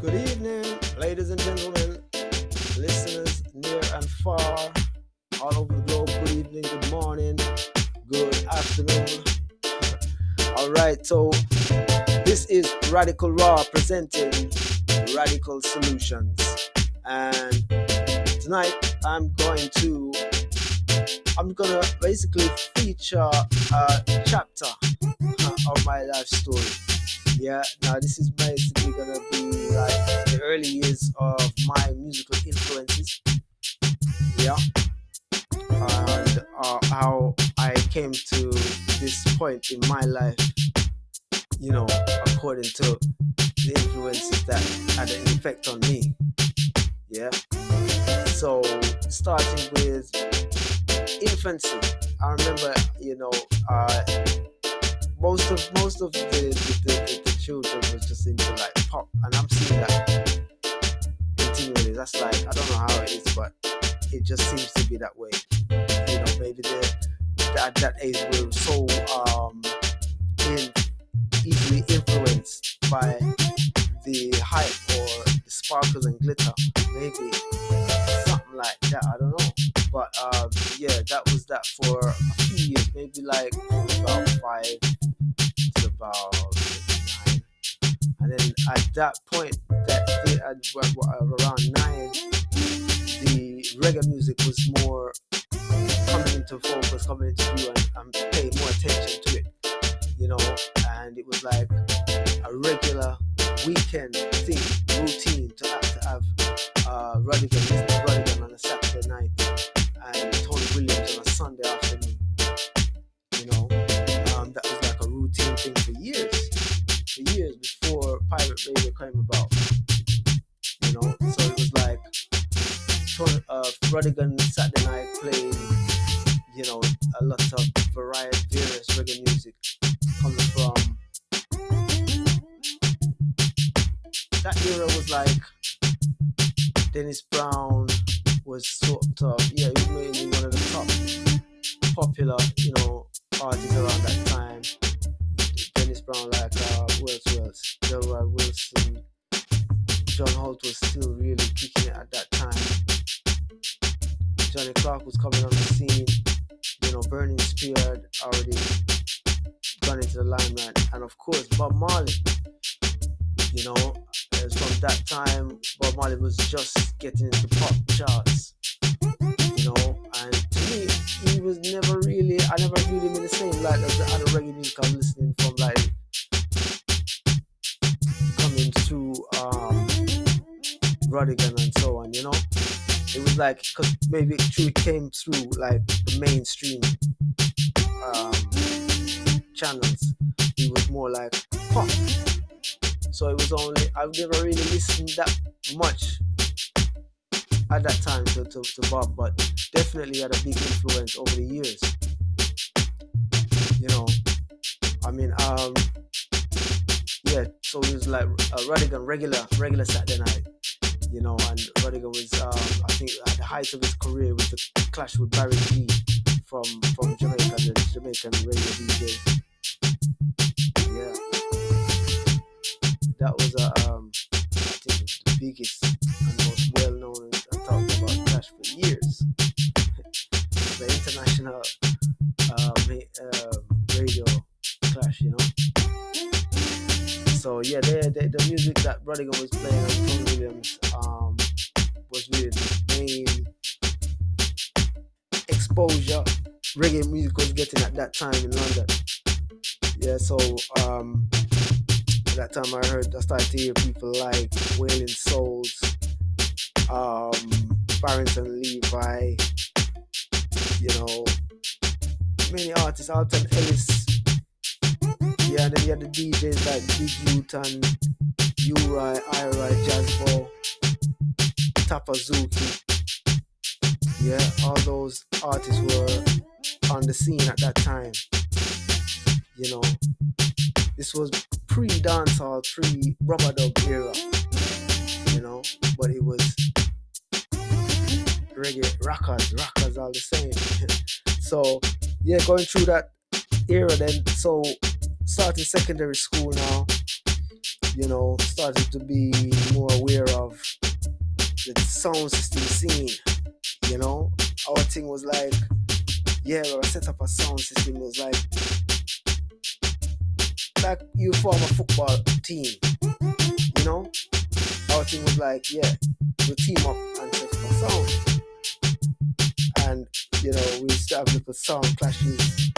Good evening, ladies and gentlemen, listeners near and far, all over the globe. Good evening, good morning, good afternoon. All right, so this is Radical Raw presenting Radical Solutions, and tonight I'm going to I'm gonna basically feature a chapter of my life story. Yeah, now this is basically gonna be early years of my musical influences. Yeah, and uh, how I came to this point in my life. You know, according to the influences that had an effect on me. Yeah. So starting with infancy, I remember, you know, uh, most of most of the the, the, the children was just into like pop, and I'm seeing that That's like I don't know how it is, but it just seems to be that way. You know, maybe they at that age we're so um in, easily influenced by the hype or the sparkles and glitter. Maybe something like that. I don't know. But um, yeah, that was that for a few years, maybe like about five to about then at that point, that at, around nine, the reggae music was more coming into focus, coming into view, and, and paying more attention to it. You know, and it was like a regular weekend thing, routine to have to have uh, Rodigan. Rodigan on a Saturday night radio came about. You know, so it was like uh, Rodigan Saturday night playing, you know, a lot of variety, various reggae music coming from. That era was like Dennis Brown was sort of yeah, he was mainly one of the top popular, you know, artists around that John Holt was still really kicking it at that time. Johnny Clarke was coming on the scene. You know, Burning Spear had already gone into the limelight, and of course Bob Marley. You know, from that time, Bob Marley was just getting into pop charts. You know, and to me, he was never really, I never viewed him in the same light as the other reggae music I'm listening from, Rodigan and so on, you know. It was like, because maybe it came through like the mainstream um, channels. It was more like pop so it was only I've never really listened that much at that time to, to, to Bob, but definitely had a big influence over the years. You know, I mean, um, yeah. So it was like a Rodigan regular, regular Saturday night. You know, and Rodigan was, um, I think, at the height of his career with the clash with Barry G from from Jamaica, the Jamaican radio DJ. Yeah that was a, um, I think the biggest and most well known and talked about Clash for years. the international um, uh, radio Clash, you know. So yeah, the, music that Rodigan was playing on Tony Williams that time in London. Yeah, so um, that time I heard, I started to hear people like Wailing Souls, um, Barrington Levy, you know, many artists, Alton Ellis. Yeah, then you had the DJs like Big Newton, U-Roy, I-Roy, Jazzbo, Tappa Zukie. Yeah, all those artists were on the scene at that time. You know, this was pre dancehall, pre rub-a-dub era, you know, but it was reggae rockers, rockers all the same. so yeah, going through that era then. So starting secondary school now, you know, started to be more aware of the sound system scene. You know, our thing was like, yeah, we set up a sound system. It was like, like you form a football team. You know, our thing was like, yeah, we team up and set up a sound. And you know, we used to have little sound clashes.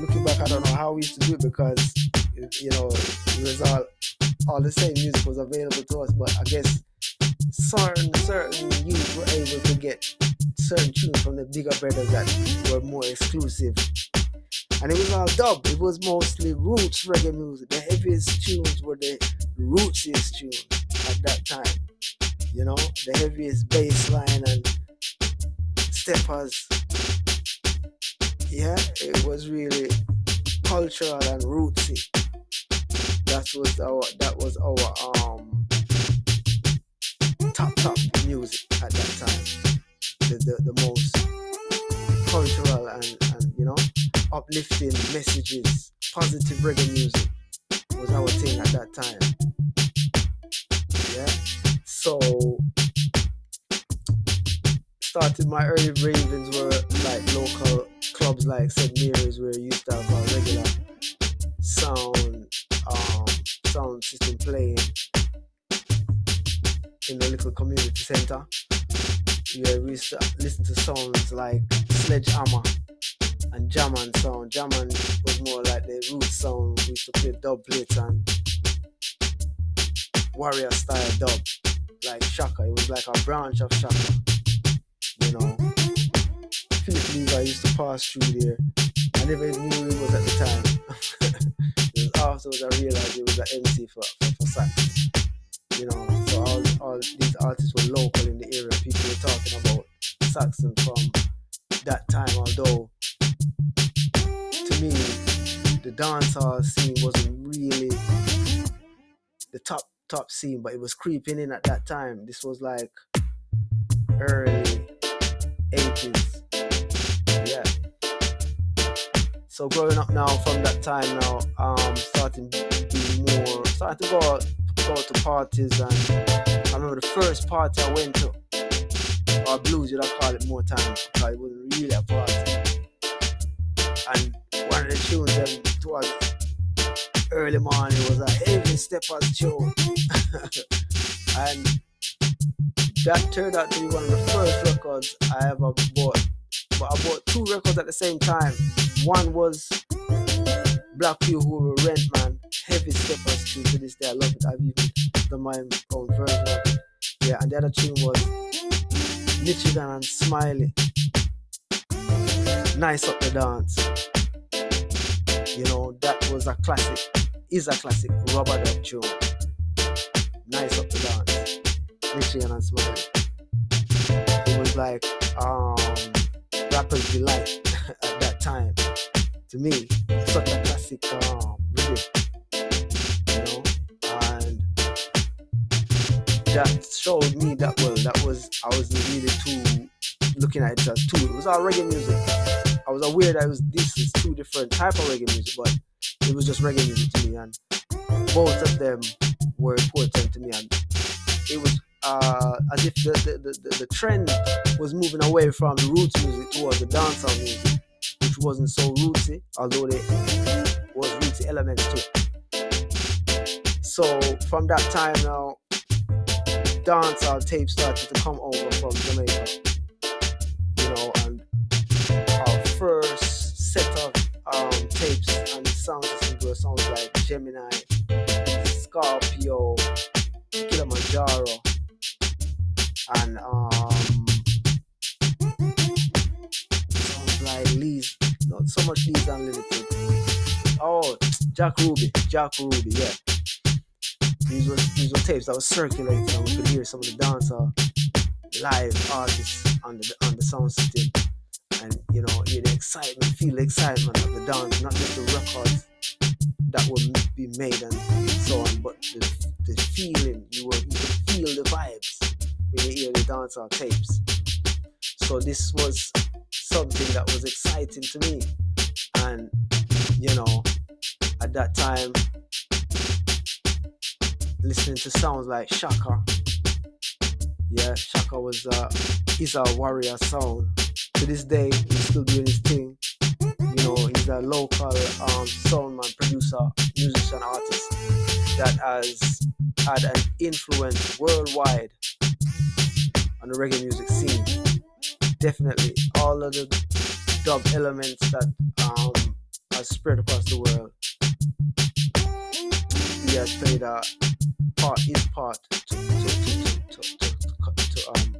Looking back, I don't know how we used to do it because you know it was all all the same music was available to us, but I guess certain certain youth were able to get certain tunes from the bigger brothers that were more exclusive. And it was all dub. It was mostly roots reggae music. The heaviest tunes were the rootsiest tunes at that time. You know, the heaviest bass line and steppers. Yeah, it was really cultural and rootsy. That was our that was our um top top music at that time. The the, the most cultural and, and you know uplifting messages, positive reggae music was our thing at that time. Yeah. So started my early ravings were like local clubs like St. Mary's where you used to have a regular sound um, sound system playing in the little community center. Yeah, we used to listen to songs like Sledgehammer and German sound. German was more like the root sound. We used to play dub plates and warrior style dub, like Shaka. It was like a branch of Shaka. You know, Philip Levi used to pass through there. I never even knew he was at the time. it was afterwards I realized it was an MC for, for, for sax. You know, so all, all these artists were local in the area. People were talking about Saxon from that time, although to me, the dancehall scene wasn't really the top top scene, but it was creeping in at that time. This was like early 80s. So growing up now from that time now, um starting to be more starting to go out, go to parties and I remember the first party I went to or blues you'd have called it more time because it wasn't really a party. And one of the tunes them towards early morning was a heavy steppers tune. and that turned out to be one of the first records I ever bought. But I bought two records at the same time. One was Black Uhuru Rent Man, heavy steppers to this day. I love it. I've even done my own version of it. Yeah, and the other tune was Michigan and Smiley. Nice up the dance. You know, that was a classic, is a classic rub-a-dub tune. Nice up the dance. Michigan and Smiley. It was like um rapper's delight at that time. To me, such a classic um rhythm. You know? And that showed me that well, that was I wasn't really too looking at it as two. It was all reggae music. I was aware that it was this is two different type of reggae music, but it was just reggae music to me, and both of them were important to me, and it was uh, as if the the, the, the, trend was moving away from the roots music towards the dancehall music, which wasn't so rootsy, although there was rootsy elements too. So from that time now, dancehall tapes started to come over from Jamaica. You know, and our first set of um, tapes and sound systems were songs like Gemini, Scorpio, Kilimanjaro, Jack Ruby, Jack Ruby, yeah. These were these were tapes that were circulating, and we could hear some of the dancehall live artists on the on the sound system, and you know hear the excitement, feel the excitement of the dance, not just the records that would be made and so on, but the, the feeling you were you could feel the vibes when you hear the dancehall tapes. So this was something that was exciting to me, and you know at that time listening to sounds like Shaka. Yeah, Shaka was uh, a warrior sound. To this day, he's still doing his thing. You know, he's a local um, soundman, producer, musician, artist that has had an influence worldwide on the reggae music scene. Definitely, all of the dub elements that um, are spread across the world. Has played a part, his part to, to, to, to, to um,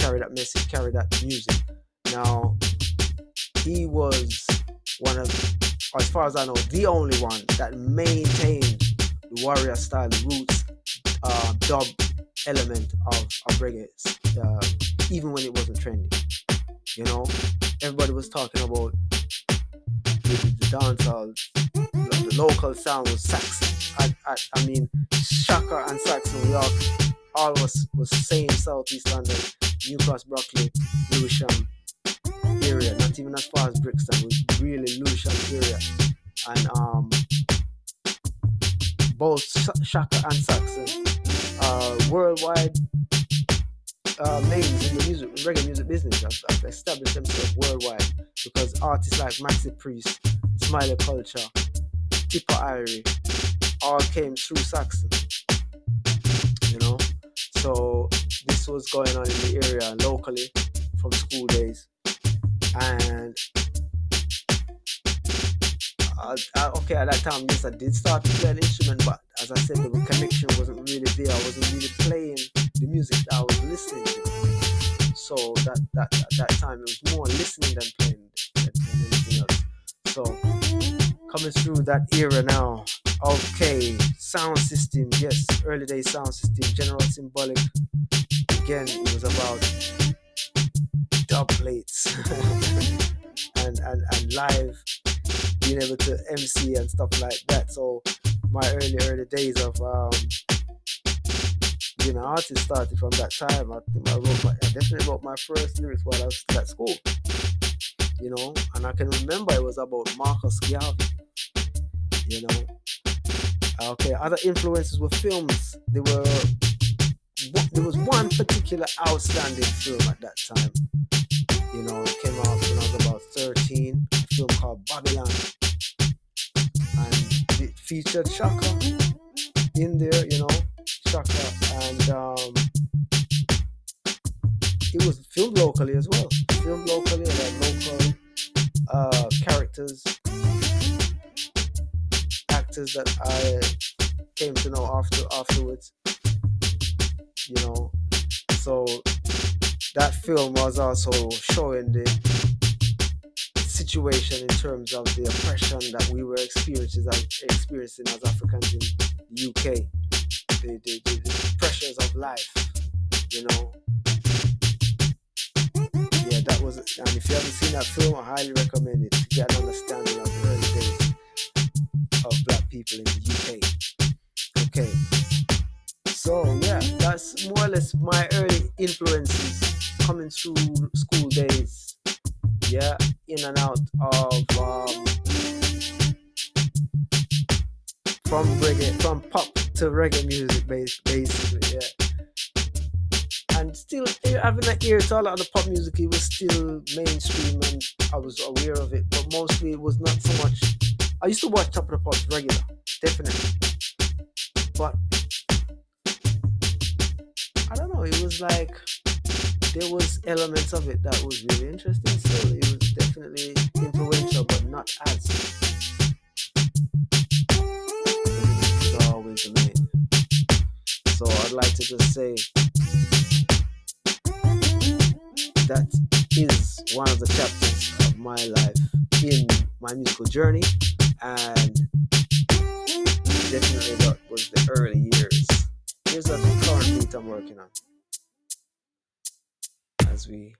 carry that message, carry that music. Now, he was one of, as far as I know, the only one that maintained the warrior style, roots, uh, dub element of, of reggae, uh, even when it wasn't trendy. You know, everybody was talking about the, dancehall, the, the, local sound was Saxon. I, I, I mean, Shaka and Saxon, we all, all was was same Southeast London, New Cross, Brockley, Lewisham area, not even as far as Brixton, was really Lewisham area. And um, both Shaka and Saxon uh, worldwide uh, names in the music, reggae music business have, have, established themselves worldwide because artists like Maxi Priest, Smiley Culture, Tippa Irie, all came through Saxon. You know, so this was going on in the area locally from school days, and uh, okay, at that time, yes, I did start to play an instrument, but as I said, the connection wasn't really there. I wasn't really playing the music that I was listening to. So that that at that time, it was more listening than playing than anything else. So coming through that era now. Okay, sound system, yes, early day sound system, general symbolic. Again, it was about dub plates and, and, and live being able to MC and stuff like that. So my early early days of um, being an artist started from that time. I think I wrote my, I definitely wrote my first lyrics while I was at school. You know, and I can remember it was about Marcus Garvey. You know, okay. Other influences were films. There were there was one particular outstanding film at that time. You know, it came out when I was about 13. A film called Babylon featured Shaka in there, you know, Shaka, and um, it was filmed locally as well. Filmed locally, and had local uh, characters, actors that I came to know after afterwards. You know, so that film was also showing the situation in terms of the oppression that we were experiencing as, experiencing as Africans in the UK, the, the, the, the pressures of life, you know. Yeah, that was, and if you haven't seen that film, I highly recommend it to get an understanding of the early days of black people in the UK. Okay. So, yeah, that's more or less my early influences coming through school days yeah, in and out of um, from reggae, from pop to reggae music, basically, yeah. And still having an ear to a lot of the pop music, it was still mainstream, and I was aware of it. But mostly, it was not so much. I used to watch Top of the Pops regular, definitely. But I don't know. It was like there was elements of it that was really interesting. So it was definitely influential, but not as. So I'd like to just say that is one of the chapters of my life in my musical journey, and definitely that was the early years. Here's the current beat I'm working on as we